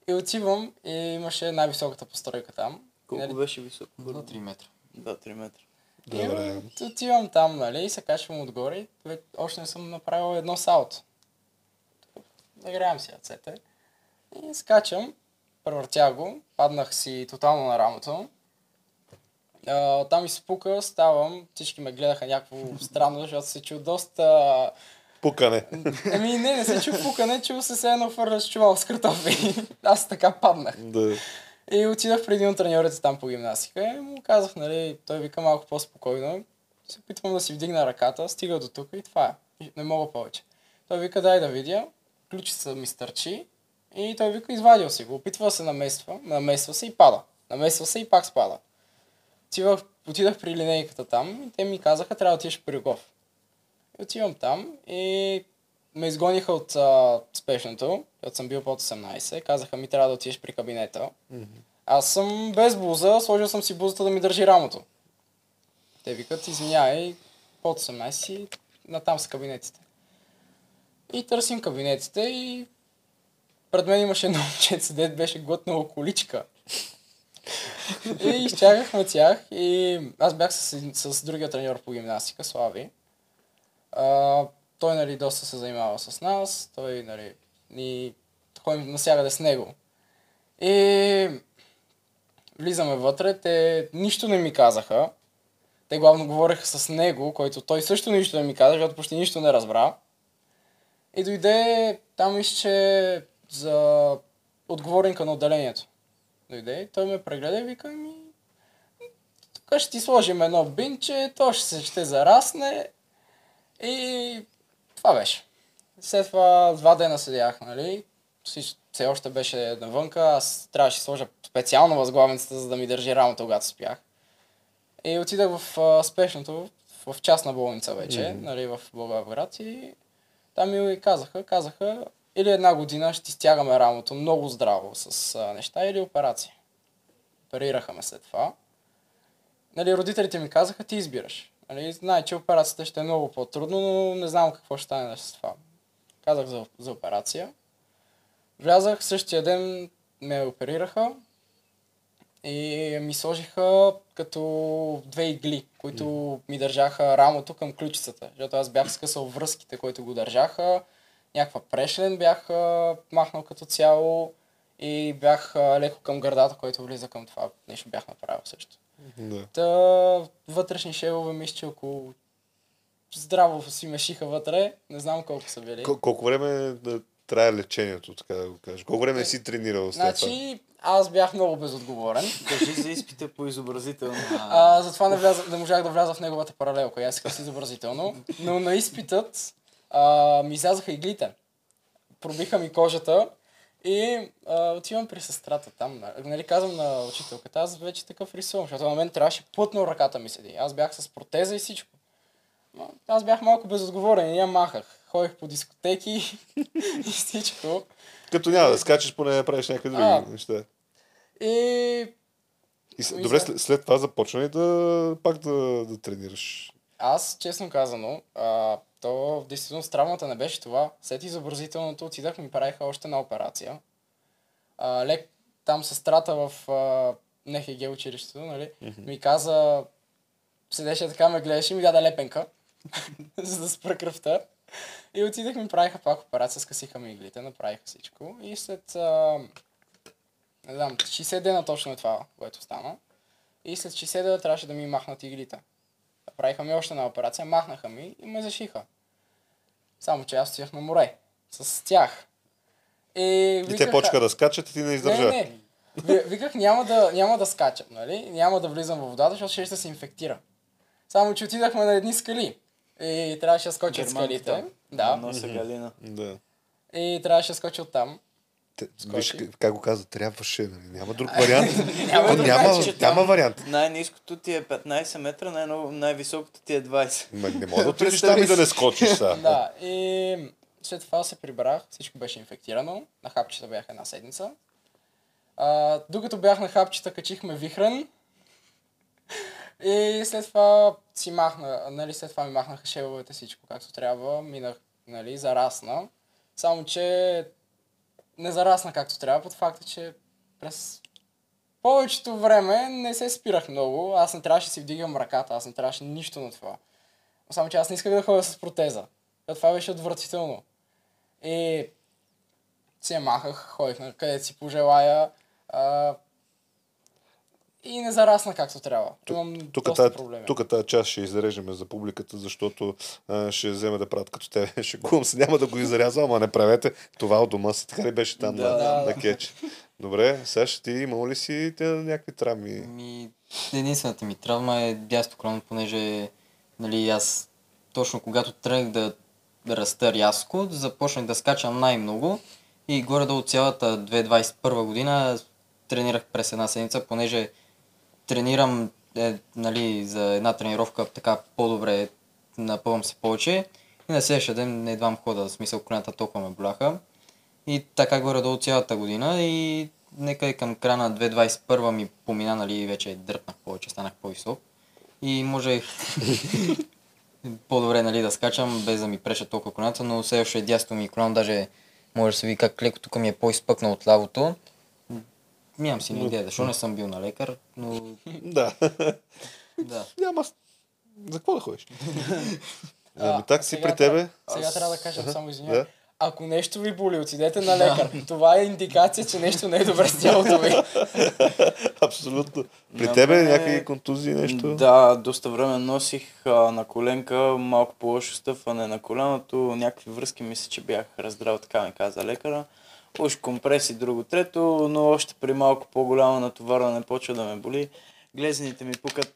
И отивам и имаше най-високата постройка там.
Колко
Нали,
беше висок?
За 3 метра.
Да, 3 метра.
Добре.
и отивам там, нали, и се качвам отгоре още не съм направил едно салто. Играем си ръцете. И скачам, превъртя го, паднах си тотално на рамото. А, там изпука, ставам, всички ме гледаха някакво странно, защото се чу доста...
Пукане.
Еми не, не се чу пукане, чу се се едно фърляш чувал с картофи. Аз така паднах.
да.
И отидах при един от треньорите там по гимнастика и му казах, нали, той вика малко по-спокойно. Се опитвам да си вдигна ръката, стига до тук и това е. Не мога повече. Той вика, дай да видя. Ключица ми стърчи и той вика, извадил си го. Опитва да се намества, намества се и пада. Намества се и пак спада. Отивах, отидах при линейката там и те ми казаха, трябва да отидеш при Рогов. И отивам там и ме изгониха от а, спешното, защото съм бил под 18. Казаха ми, трябва да отидеш при кабинета. Аз съм без буза, сложил съм си бузата да ми държи рамото. Те викат, извинявай, под 18 си натам с кабинетите. И търсим кабинетите и пред мен имаше едно момченце, дед беше глътнало количка. И изчакахме тях и аз бях с, с другия треньор по гимнастика, Слави. А, той, нали, доста се занимава с нас, той, нали, ни ходим насякъде с него. И влизаме вътре, те нищо не ми казаха. Те главно говореха с него, който той също нищо не ми каза, защото почти нищо не разбра. И дойде там ище за отговорника на отделението. Дойде, той ме прегледа и вика ми, тук ще ти сложим едно бинче, то ще се ще зарасне. И това беше. След това два дена седях, нали? Все още беше навънка, аз трябваше да сложа специално възглавницата, за да ми държи рамото, когато спях. И отидах в а, спешното, в частна болница вече,
Мгм.
нали, в Благоевград и там ми казаха, казаха, или една година ще стягаме рамото много здраво с а, неща, или операция. Оперираха ме след това. Нали, родителите ми казаха, ти избираш. Нали, знае, че операцията ще е много по-трудно, но не знам какво ще стане с това. Казах за, за операция. Влязах, същия ден ме оперираха и ми сложиха като две игли, които ми държаха рамото към ключицата. Защото аз бях скъсал връзките, които го държаха. Някаква прешлен бях а, махнал като цяло и бях а, леко към гърдата, който влиза към това нещо бях направил също.
Да.
Та, вътрешни шевове мисля, че около здраво си мешиха вътре. Не знам колко са били.
Кол- колко време да трае лечението, така да го кажеш? Колко време си тренирал това?
Значи, аз бях много безотговорен.
Кажи за изпита по изобразително.
А, затова не, вляза, не можах да вляза в неговата паралелка. Аз исках си изобразително. Но на изпитът а, ми излязаха иглите. Пробиха ми кожата и а, отивам при сестрата там. Нали, казвам на учителката, аз вече такъв рисувам, защото на мен трябваше плътно ръката ми седи. Аз бях с протеза и всичко. Но Аз бях малко безотговорен и я махах. Ходих по дискотеки и всичко.
Като няма да скачаш, поне да правиш някакви други
А.
неща.
И
И с... Добре, след, след това започна ли да пак да, да тренираш?
Аз, честно казано, а, то в действителност травмата не беше това. След изобразителното отидах ми правиха още една операция. А, лек, там сестрата в а, НХГ училището, нали, ми каза, седеше така, ме гледаше и ми даде лепенка, за да спра кръвта. И отидах ми правиха пак операция, скъсиха ми иглите, направиха всичко. И след, а, не знам, 60 дена точно е това, което стана. И след 60 дена трябваше да ми махнат иглите. Направиха ми още една операция, махнаха ми и ме зашиха. Само, че аз стоях на море. С тях. И,
И те почнаха да скачат и ти не издържа.
Не, не. Ви- Виках, няма да, няма да скачам, нали? Няма да влизам в водата, защото ще се инфектира. Само, че отидахме на едни скали. И трябваше да скоча от скалите. Да.
Носа Галина.
Да.
И трябваше да скоча от там.
Виж как- го каза, трябваше, нали? Няма друг вариант.
Няма
няма, няма вариант.
Най-низкото ти е 15 метра, най- най-високото ти е 20.
Ма, не мога да отидеш там и да не скочиш сега.
Да, и след това се прибрах, всичко беше инфектирано, на хапчета бях една седмица. А, докато бях на хапчета, качихме вихрен. И след това си махна, нали, след това ми махнаха шевовете всичко както трябва, минах, нали, зарасна. Само, че не зарасна както трябва, под факта, че през повечето време не се спирах много. Аз не трябваше да си вдигам ръката, аз не трябваше нищо на това. Само, че аз не исках да ходя с протеза. Това беше отвратително. И я махах, ходих на където си пожелая. А... и не зарасна както трябва. Имам
Тук
доста
тази,
проблеми.
тук тази част ще изрежеме за публиката, защото а, ще вземе да правят като тебе. Шегувам се, няма да го изрязва, ама не правете. Това от дома си. Така ли беше там
Да,
на,
да,
на
да.
кетч? Добре, Саш, ти имал ли си те, някакви травми?
Ми, единствената ми травма е дясно крон, понеже нали, аз точно когато тръгнах да, да раста рязко, започнах да скачам най-много и горе-долу цялата 2021 година тренирах през една седмица, понеже тренирам е, нали, за една тренировка така по-добре, напълвам се повече и на следващия ден не едвам хода, в смисъл колената толкова ме боляха. И така горе-долу цялата година и нека и към края на 2021 ми помина, нали, вече дръпнах повече, станах по-висок. И можех по-добре, нали, да скачам, без да ми преша толкова колената, но все още дясно ми колено, даже може да се види как леко тук ми е по-изпъкнал от лявото. Нямам си ни идея, защо не съм бил на лекар, но
Да.
да.
Няма. За какво да ходиш? Ами так си при тебе.
Сега трябва да кажа само извинявай. Ако нещо ви боли, отидете на лекар. Това е индикация, че нещо не е добре с тялото ви.
Абсолютно. При
На
тебе
мене-
някакви контузии, нещо?
Да, доста време носих а, на коленка, малко по-лошо стъпване на коляното, някакви връзки мисля, че бях раздрал, така ми каза лекара. Уж компреси, друго трето, но още при малко по-голямо натоварване почва да ме боли. Глезените ми пукат,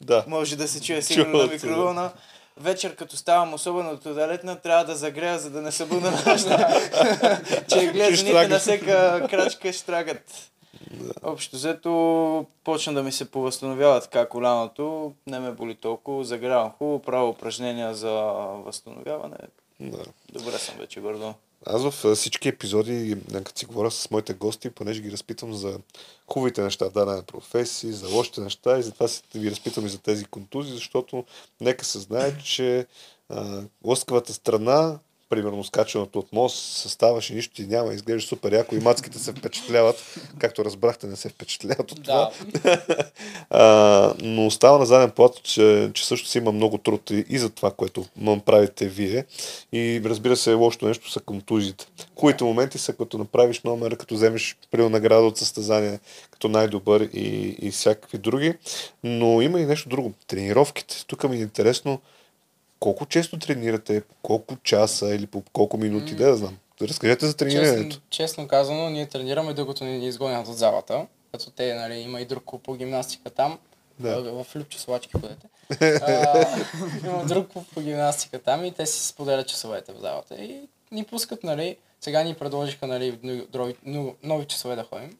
Да.
може да се чуе сигурно на
да.
микровълна. Вечер, като ставам, особено туалетна, трябва да загрея, за да не се бъда нощта. че глезените на всяка крачка штрагат. Общо взето почна да ми се повъзстановява така коляното, не ме боли толкова, загрявам хубаво, правя упражнения за възстановяване.
да.
Добре съм вече гордо.
Аз в всички епизоди, като си говоря с моите гости, понеже ги разпитвам за хубавите неща в дадена професия, за лошите неща и затова ви разпитвам и за тези контузии, защото нека се знае, че а, лъскавата страна, примерно скачаното от мост, съставаш и нищо ти няма, изглежда супер яко и мацките се впечатляват, както разбрахте, не се впечатляват от това.
Да.
А, но остава на заден плат, че, че също си има много труд и, и за това, което правите вие. И разбира се, лошото нещо са контузиите. Хубавите моменти са като направиш номер, като вземеш при награда от състезание като най-добър и, и всякакви други. Но има и нещо друго. Тренировките. Тук ми е интересно колко често тренирате, колко часа или по колко минути, да, да знам. Разкажете за тренирането.
Честно, честно казано, ние тренираме докато ни изгонят от залата. Като те, нали, има и друг клуб по гимнастика там.
Да.
В Любче Слачки ходете. а, има друг клуб по гимнастика там и те си споделят часовете в залата. И ни пускат, нали, сега ни предложиха, нали, нови, нови часове да ходим.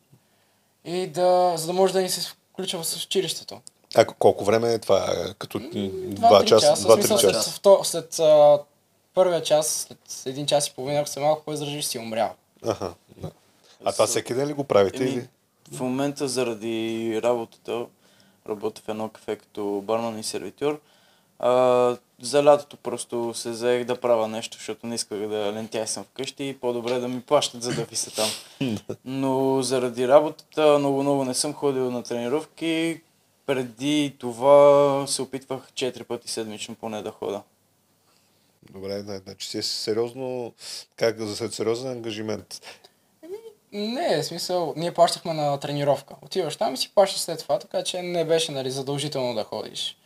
И да, за да може да ни се включва с училището.
А колко време е това? Е, Като два часа,
часа.
два-три
В смисъл,
часа.
След, вто, след а, първия час, след един час и половина, ако се малко по-изражиш, си умрял.
Аха, да. А това всеки ден ли го правите?
Еми,
Или?
в момента заради работата работя в едно кафе като барман и сервитьор. А, за лятото просто се заех да правя нещо, защото не исках да лентяйсам вкъщи и по-добре да ми плащат, за да вися там. Но заради работата много-много не съм ходил на тренировки. Преди това се опитвах 4 пъти седмично поне да хода.
Добре, да, значи си е сериозно, как за сериозен ангажимент.
Не, в смисъл, ние плащахме на тренировка. Отиваш там и си плащаш след това, така че не беше нали, задължително да ходиш.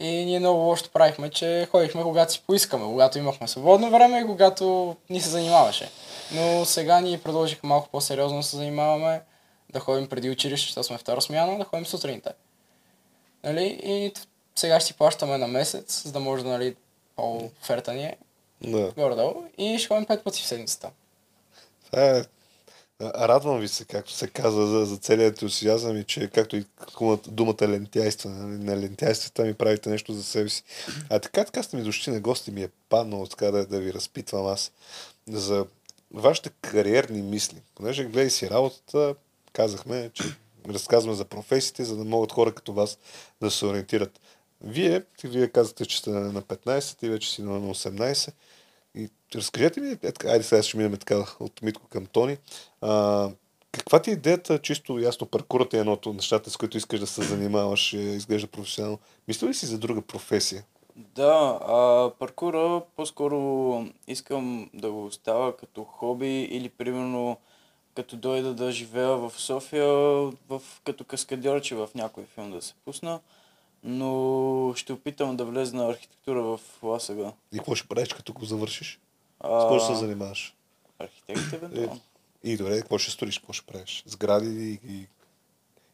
И ние много лошо правихме, че ходихме когато си поискаме, когато имахме свободно време и когато ни се занимаваше. Но сега ние продължихме малко по-сериозно да се занимаваме, да ходим преди училище, защото сме втора смяна, да ходим сутринта. Нали? И сега ще си плащаме на месец, за да може да нали, по-оферта ни е
Да.
горе-долу и ще ходим пет пъти в седмицата.
Това е, радвам ви се, както се казва, за, за целият ентусиазъм и че, както и думата, думата лентяйства, нали, на лентяйствата ми правите нещо за себе си. А така, така сте ми дошли на гости, ми е паднало така да, да ви разпитвам аз за вашите кариерни мисли. Понеже гледай си работата, казахме, че разказваме за професиите, за да могат хора като вас да се ориентират. Вие, вие казахте, че сте на 15, ти вече си на 18. И разкажете ми, е, айде сега ще минем така от Митко към Тони. А, каква ти е идеята, чисто ясно, паркурата е едното от нещата, с които искаш да се занимаваш, изглежда професионално. Мисля ли си за друга професия?
Да, а, паркура по-скоро искам да го оставя като хоби или примерно като дойда да живея в София, в, като каскадьорче в някой филм да се пусна. Но ще опитам да влеза на архитектура в Ласага.
И какво ще правиш, като го завършиш?
А,
С какво ще се занимаваш?
Архитект, евентуално.
И добре, какво ще строиш, какво ще правиш? Сгради и... и...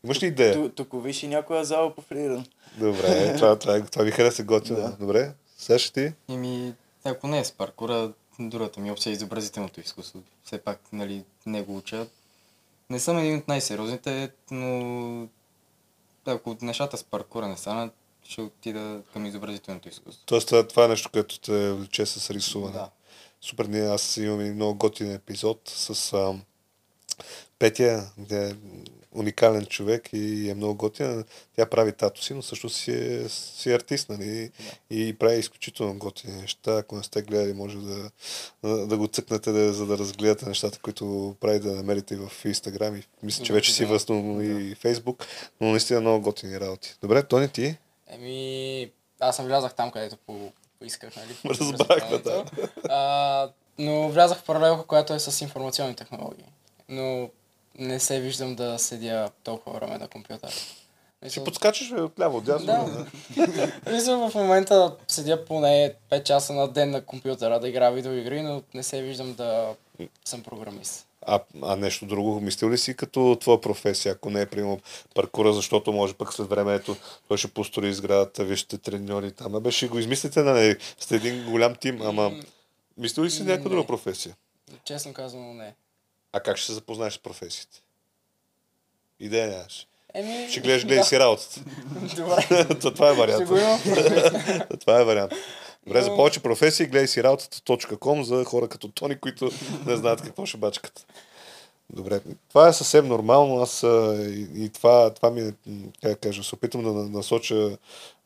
Имаш ли идея?
Ту- Тук виж и някоя зала по фриран.
Добре, това, това, това ми хареса готино.
Да.
Добре, сега ще ти?
Еми, ако не е с паркура, другата ми опция е изобразителното изкуство. Все пак, нали, не го уча. Не съм един от най-сериозните, но ако нещата с паркура не станат, ще отида към изобразителното изкуство.
Тоест, това, е нещо, което те влече с рисуване.
Да.
Супер, ние аз имам и много готин епизод с а, Петя, де уникален човек и е много готина. Тя прави тато си, но също си е, си е артист, нали? И прави изключително готини неща. Ако не сте гледали, може да, да, го цъкнете, да, за да разгледате нещата, които прави да намерите в Инстаграм. И мисля, че вече си
Да.
въснал и Фейсбук, но наистина много готини работи. Добре, Тони, ти?
Еми, аз съм влязах там, където по, поисках, нали? по
Разбрахме, да.
А, но влязах в паралелка, която е с информационни технологии. Но не се виждам да седя толкова време на компютър.
Ще
Мисля,
подскачаш бе, отляво, отдясно.
Да. Мисля, в момента седя поне 5 часа на ден на компютъра да играя видеоигри, но не се виждам да съм програмист.
А, а нещо друго, мислил ли си като твоя професия, ако не е примерно паркура, защото може пък след времето той ще построи сградата, вие ще треньори там. Абе ще го измислите, нали, сте един голям тим, ама мислил ли си някаква друга професия?
Честно казано, не.
А как ще се запознаеш с професиите? Идея нямаш.
Еми,
Ще гледаш, гледай си работата.
Добре,
То това е вариант. Това е вариант. Добре, за
Но-
повече професии гледай си работата.com за хора като Тони, които не знаят какво ще бачкат. Добре, това е съвсем нормално. Аз и, и това, това ми е, как кажа, се опитвам да на- насоча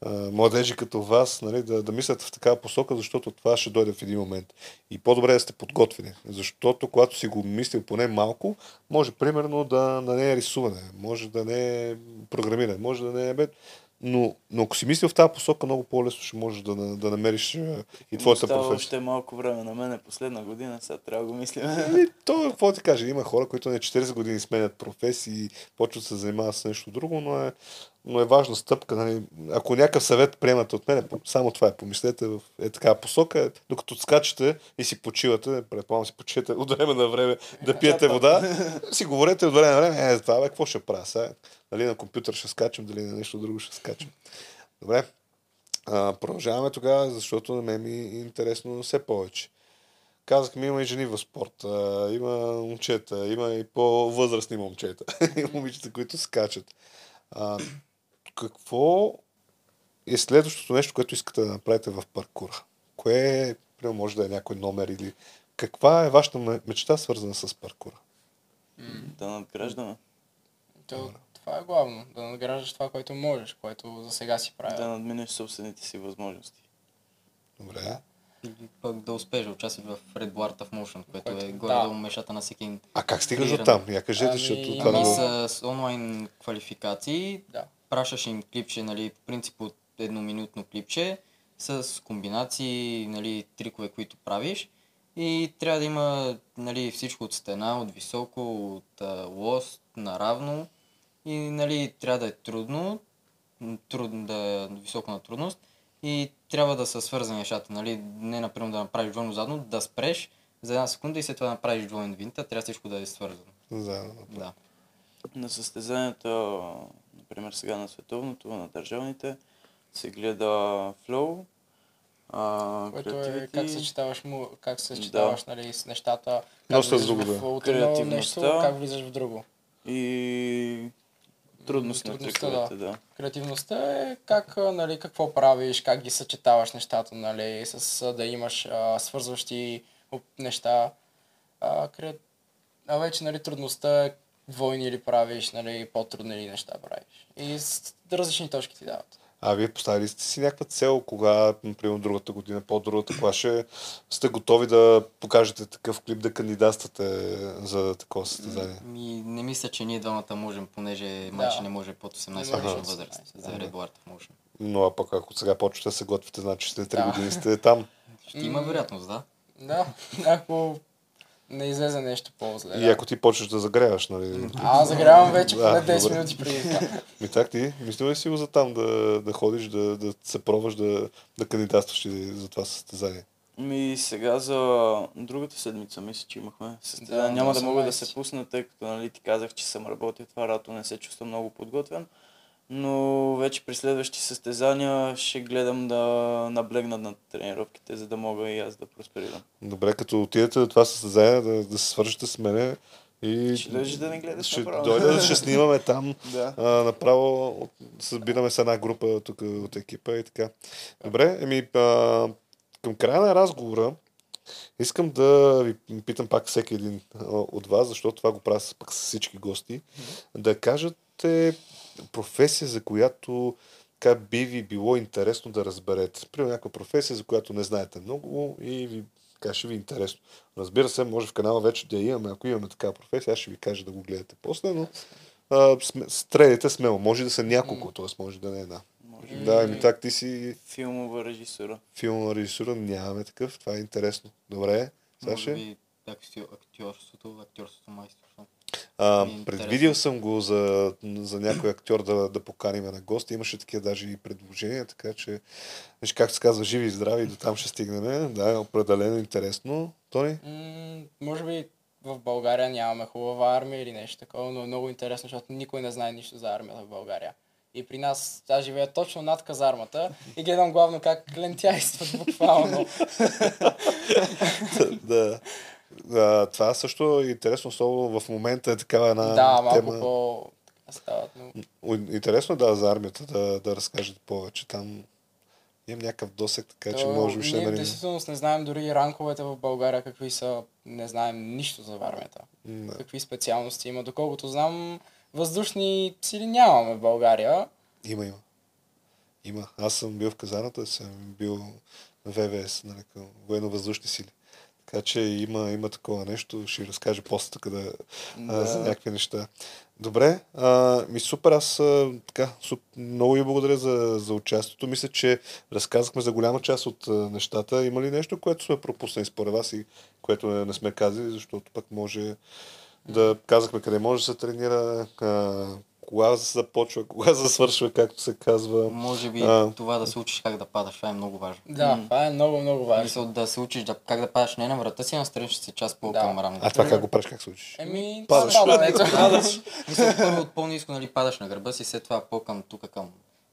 а, младежи като вас, нали, да, да мислят в такава посока, защото това ще дойде в един момент. И по-добре да сте подготвени, защото когато си го мислил поне малко, може примерно да, да не е рисуване, може да не е програмиране, може да не е бе, но, но ако си мислил в тази посока, много по-лесно ще можеш да, да намериш и твоята
Остава
професия.
още малко време на мен е последна година, сега трябва да го мислим.
Ами, то, какво ти кажа, има хора, които на 40 години сменят професии, почват да се занимават с нещо друго, но е, но е важна стъпка. Нали? Ако някакъв съвет приемате от мен, само това е. Помислете в е такава посока, докато скачате и си почивате, предполагам си почивате от време на време да пиете вода, си говорете от време на време, е, това бе, какво ще правя сега? Дали на компютър ще скачам, дали на нещо друго ще скачам. Добре. А, продължаваме тогава, защото на мен ми е интересно все повече. Казахме, има и жени в спорта, има момчета, има и по-възрастни момчета, и момичета, които скачат. А, какво е следващото нещо, което искате да направите в паркура? Кое, примерно, може да е някой номер или каква е вашата ме- мечта, свързана с паркура?
да надграждаме.
То, това е главно. Да надграждаш това, което можеш, което за сега си правя.
Да надминеш собствените си възможности.
Добре.
Или пък да успееш да участваш в Red Bull Art of Motion, което
Което-
е
да.
горе-долу мечтата на всеки.
А как стигаш до там? Я кажете,
Ами,
защото това не
Ами
го...
с онлайн квалификации,
Да.
Пращаш им клипче, нали, по принцип от едноминутно клипче, с комбинации, нали, трикове, които правиш. И трябва да има нали, всичко от стена, от високо, от а, лост, наравно. И нали, трябва да е трудно, трудно да е високо на трудност. И трябва да са свързани нещата, нали? Не, например, да направиш двойно задно, да спреш за една секунда и след това да направиш двоен винт, а трябва всичко да е свързано.
Заедно.
Да.
На състезанията, например сега на световното, на държавните, се гледа флоу, а,
Което е как съчетаваш, му, как съчетаваш нали, с нещата, как влизаш
друго,
в,
да.
от едно нещо, как влизаш в друго.
и трудност на
Трудността,
триковете, да.
Креативността е как, нали, какво правиш, как ги съчетаваш нещата, нали, с да имаш а, свързващи неща. А, кре... а вече, нали, трудността е двойни ли правиш, нали, по-трудни ли неща правиш. И с различни точки ти дават.
А вие поставили сте си някаква цел, кога, например, другата година, по-другата, кога ще сте готови да покажете такъв клип, да кандидатствате за такова състезание?
Ми, не мисля, че ние двамата можем, понеже майче не може под 18
Не може
годишна възраст
18,
за
да.
Of Motion.
Но а пък ако сега почвате да се готвите, значи след 3
Да.
години сте там.
Ще има вероятност, да.
Да, ако не излезе нещо по-зле.
И
да.
ако ти почнеш да загряваш, нали?
А, загрявам вече
Да,
поне 10
добре.
минути преди това.
Ми так ти, мислил ли си го за там да, да ходиш, да, да се пробваш, да, да кандидатстваш и за това състезание?
Ми сега за другата седмица мисля, че имахме. Състезание.
Да,
Няма да мога да
18.
се пусна, тъй като нали, ти казах, че съм работил това рато, не се чувствам много подготвен. Но вече при следващи състезания ще гледам да наблегна на тренировките, за да мога и аз да просперирам.
Добре, като отидете до това състезание, да, да се свържете с мене и...
Ще дойдеш да ни гледаш
Ще
направо.
дойда, ще снимаме там.
Да.
А, направо от- събираме с една група тук от екипа и така. Добре, еми а, към края на разговора искам да ви питам пак всеки един а, от вас, защото това го правя пък с всички гости, да кажете професия, за която как би ви било интересно да разберете. Примерно някаква професия, за която не знаете много и ви така ще ви е интересно. Разбира се, може в канала вече да имаме. Ако имаме такава професия, аз ще ви кажа да го гледате после, но а, сме, стреляйте смело. Може да са няколко, т.е. може да не е една.
Може.
Да, ами так ти си
Филмова режисура.
филмова режисура, нямаме такъв. Това е интересно. Добре,
Може
Саше?
би актьор- актьорството, актьорството майсторство.
А,
ми е
предвидил съм го за, за някой актьор да, да поканим на гости. Имаше такива даже и предложения, така че, виж как се казва, живи и здрави, до там ще стигнем. Да, определено интересно. Тони?
М, може би в България нямаме хубава армия или нещо такова, но е много интересно, защото никой не знае нищо за армията в България. И при нас аз живея точно над казармата и гледам главно как лентяйстват буквално.
да. А, това също е интересно, особено в момента е такава една
да, малко
тема.
по... стават, но...
Интересно да за армията да, да разкажете повече. Там имам някакъв досек, така че
То
може би ще нали...
действителност не знаем дори ранковете в България какви са, не знаем нищо за армията.
Да.
Какви специалности има. Доколкото знам, въздушни сили нямаме в България.
Има, има. Има. Аз съм бил в казарната, съм бил на ВВС, нали, към военно-въздушни сили. Така че има, има такова нещо. Ще разкажа после тук да, да.
Да.
за някакви неща. Добре, а, ми супер, аз а, така, суп, много ви благодаря за, за участието. Мисля, че разказахме за голяма част от а, нещата. Има ли нещо, което сме пропуснали според вас и което не, не сме казали, защото пък може да казахме къде може да се тренира, а, кога се започва, кога се свършва, както се казва.
Може би
А.
това да се учиш как да падаш, това е много важно.
Да,
М.
това е много, много важно.
Мисъл да се учиш да, как да падаш не на врата си, а на страничната си част по
Да.
А това как го правиш, как се учиш?
Еми,
Падаш.
падането.
Мисля, първо от по-низко нали, падаш на гърба си, след това по-към тук към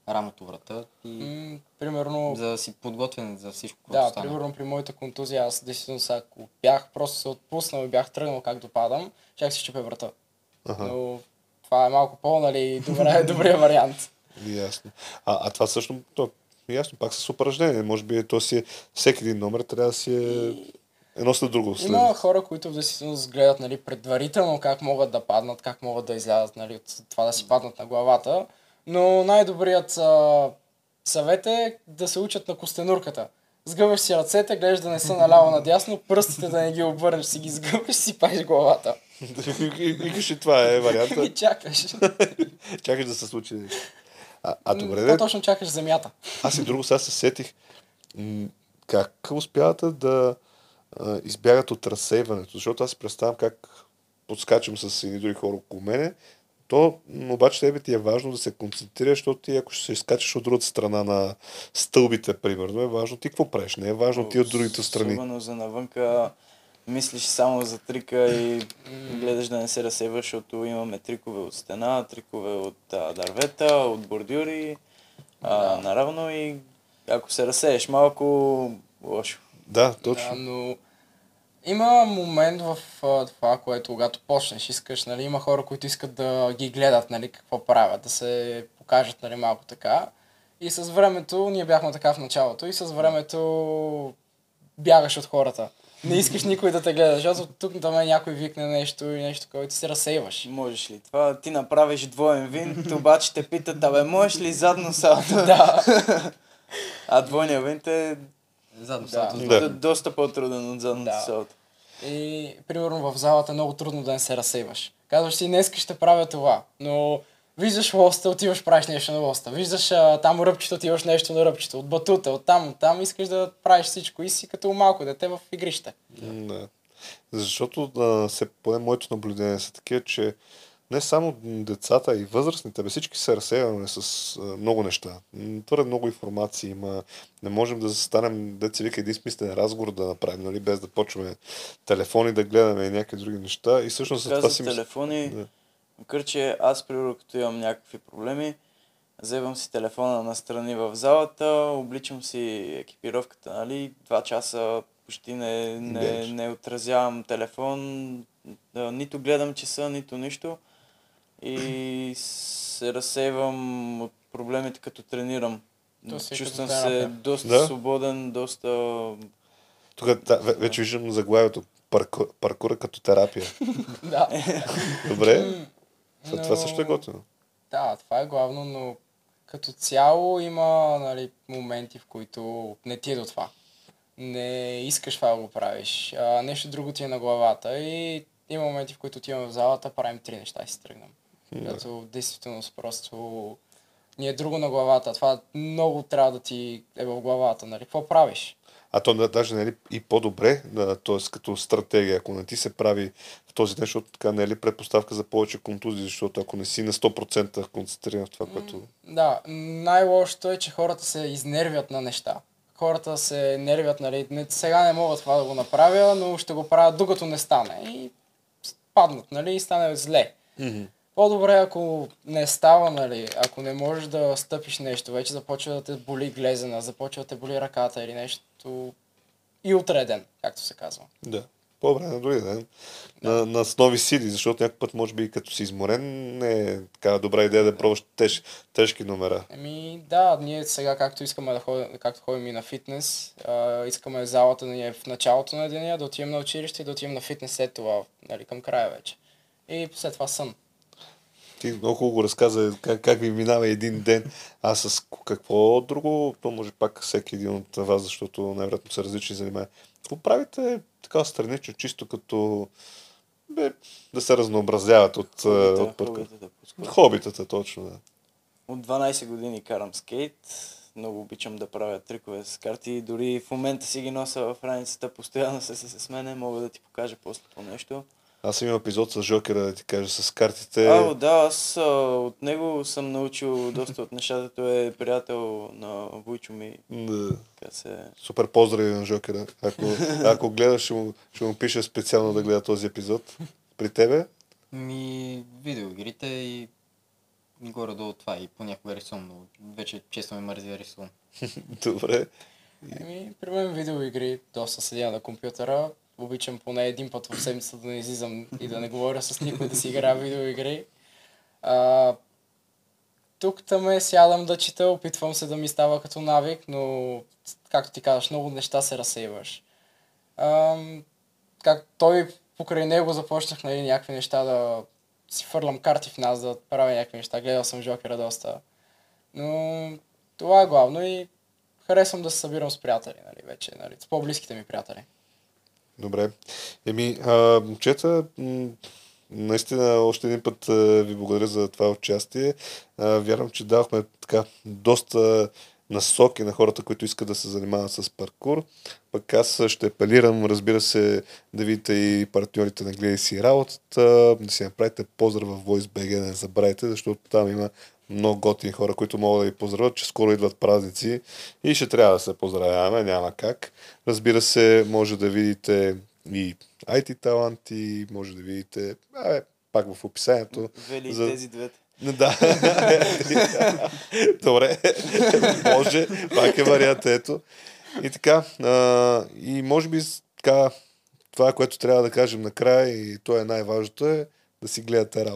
рамото врата и
М, Примерно,
за да си подготвен за всичко, което
да,
стане.
примерно при моята контузия, аз действително сега, ако бях просто се отпуснал и бях тръгнал как допадам, щях си щупя врата.
Аха,
Но това е малко по, нали, добре, добрия вариант.
ясно. А, а това също, то, ясно, пак с упражнение. Може би то си е, всеки един номер трябва да си е едно след друго. След.
Има хора, които в действителност гледат нали, предварително как могат да паднат, как могат да излязат нали, от това да си паднат на главата. Но най-добрият а, съвет е да се учат на костенурката. Сгъваш си ръцете, гледаш да не са наляво надясно, пръстите да не ги обърнеш, си ги сгъваш, си пазиш главата.
Викаш и това е варианта.
И чакаш.
Чакаш да се случи. А, а добре, де,
По-точно чакаш земята.
аз и друго сега се сетих. Как успявате да а, избягат от разсейването? Защото аз си представям как подскачам с едни други хора около мене. То, обаче, тебе ти е важно да се концентрираш, защото ти, ако ще се изкачаш от другата страна на стълбите, примерно, е важно ти какво правиш. Не е важно ти от другите страни.
Особено за навънка мислиш само за трика и гледаш да не се разсейваш, защото имаме трикове от стена, трикове от а, дървета, от бордюри, а, наравно и ако се разсееш малко, лошо.
Да, точно.
Да, но има момент в а, това, което когато почнеш, искаш, нали, има хора, които искат да ги гледат, нали, какво правят, да се покажат, нали, малко така. И с времето, ние бяхме така в началото, и с времето бягаш от хората. Не искаш никой да те гледа, защото тук да ме някой викне нещо и нещо, което се разсейваш.
Можеш ли това? Ти направиш двоен винт, обаче те питат, абе, можеш ли задно салто?
Да.
А двойният винт е
Задно
Да.
салто.
Да.
д- доста по-труден от задното
Да.
салто.
И, примерно, в залата е много трудно да не се разсейваш. Казваш си, днес ще правя това, но виждаш лоста, отиваш правиш нещо на лоста. Виждаш а, там ръбчето, отиваш нещо на ръбчето. От батута, от там, от там искаш да правиш всичко и си като малко дете в игрище.
Да. Защото а, се, поне моето наблюдение са такива, че не само децата и възрастните, бе всички се разсеяме с а, много неща. Твърде много информация има. Не можем да застанем, деца вика, един смислен разговор да направим, нали, без да почваме телефони да гледаме и някакви други неща. И всъщност за
Така
това си мисля.
телефони,
Да.
Макар че аз, примерно, като имам някакви проблеми, вземам си телефона настрани в залата, обличам си екипировката, нали, два часа почти не, не, не отразявам телефон, да, нито гледам часа, нито нищо и се разсейвам от проблемите като тренирам.
То си е
Чувствам
като
се доста
Да.
свободен, доста...
Тук вече виждам заглавието. Паркур, паркура като терапия.
Да.
Добре. За това
Но-
също е готино.
Да, това е главно, но като цяло има нали, моменти, в които не ти е до това. Не искаш това да го правиш. А, нещо друго ти е на главата и има моменти, в които отиваме в залата, правим три неща и си тръгнем.
Да.
Като в действителност просто ни е друго на главата. Това много трябва да ти е в главата. Нали? Какво правиш?
А то да, даже нали, и по-добре, т.е. като стратегия, ако не ти се прави в този ден, защото така не е ли предпоставка за повече контузии, защото ако не си на 100% концентриран в това, което...
Да, най-лошото е, че хората се изнервят на неща. Хората се нервят, нали, не, сега не мога това да го направя, но ще го правя докато не стане. И паднат, нали, и стане зле. По-добре, ако не става, нали, ако не можеш да стъпиш нещо, вече започва да те боли глезена, започва да те боли ръката или нещо и отреден, както се казва.
Да. По-добре на другия ден. На, на с нови сили, защото някой път, може би, като си изморен, не е така добра идея да пробваш теж, тежки номера.
Еми да, ние сега както искаме да ходим, както ходим и на фитнес, а, искаме залата да ни е в началото на деня, да отидем на училище и да отидем на фитнес след това, нали, към края вече. И след това сън.
Ти много хубаво разказа как, как ви минава един ден. А с какво друго, то може пак всеки един от вас, защото най-вероятно са различни занимания. Какво правите така странично, чисто като бе, да се разнообразяват от,
Хобита,
от парка?
хобита да пускам.
Хобитата, точно, да.
От 12 години карам скейт. Много обичам да правя трикове с карти. Дори в момента си ги нося в раницата, постоянно се, се с мене. Мога да ти покажа после по нещо.
Аз имам епизод с Жокера, да ти кажа, с картите.
А, да, аз а, от него съм научил доста от нещата. Той е приятел на Войчо ми.
Да.
Така се...
Супер поздрави на Жокера. Ако, ако гледаш, ще му, ще му пиша специално да гледа този епизод. При тебе?
Ми, видеоигрите и и горе-долу това и понякога рисувам, но вече често ме мързи да рисувам.
Добре.
Еми, при мен видеоигри, доста седя на компютъра, обичам поне един път в седмицата да не излизам и да не говоря с никой да си играя видеоигри. А, тук там е, сядам да чета, опитвам се да ми става като навик, но както ти казваш, много неща се разсейваш. Ам, как той покрай него започнах нали, някакви неща да си фърлям карти в нас, да правя някакви неща. Гледал съм Жокера доста. Но това е главно и харесвам да се събирам с приятели, нали, вече, нали, с по-близките ми приятели.
Добре. Еми, момчета, наистина още един път ви благодаря за това участие. Вярвам, че давахме така доста насоки на хората, които искат да се занимават с паркур. Пък аз ще апелирам, разбира се, да видите и партньорите на Гледай си работата, да си направите поздрав в VoiceBG, не забравяйте, защото там има много готини хора, които могат да ви поздравят, че скоро идват празници и ще трябва да се поздравяваме, няма как. Разбира се, може да видите и IT таланти, може да видите, абе, пак в описанието.
Вели
За-
тези двете.
Да. Добре. Може. Пак е вариант, ето. И така. А, и може би така, това, което трябва да кажем накрая, и то е най-важното, е да си гледате работа.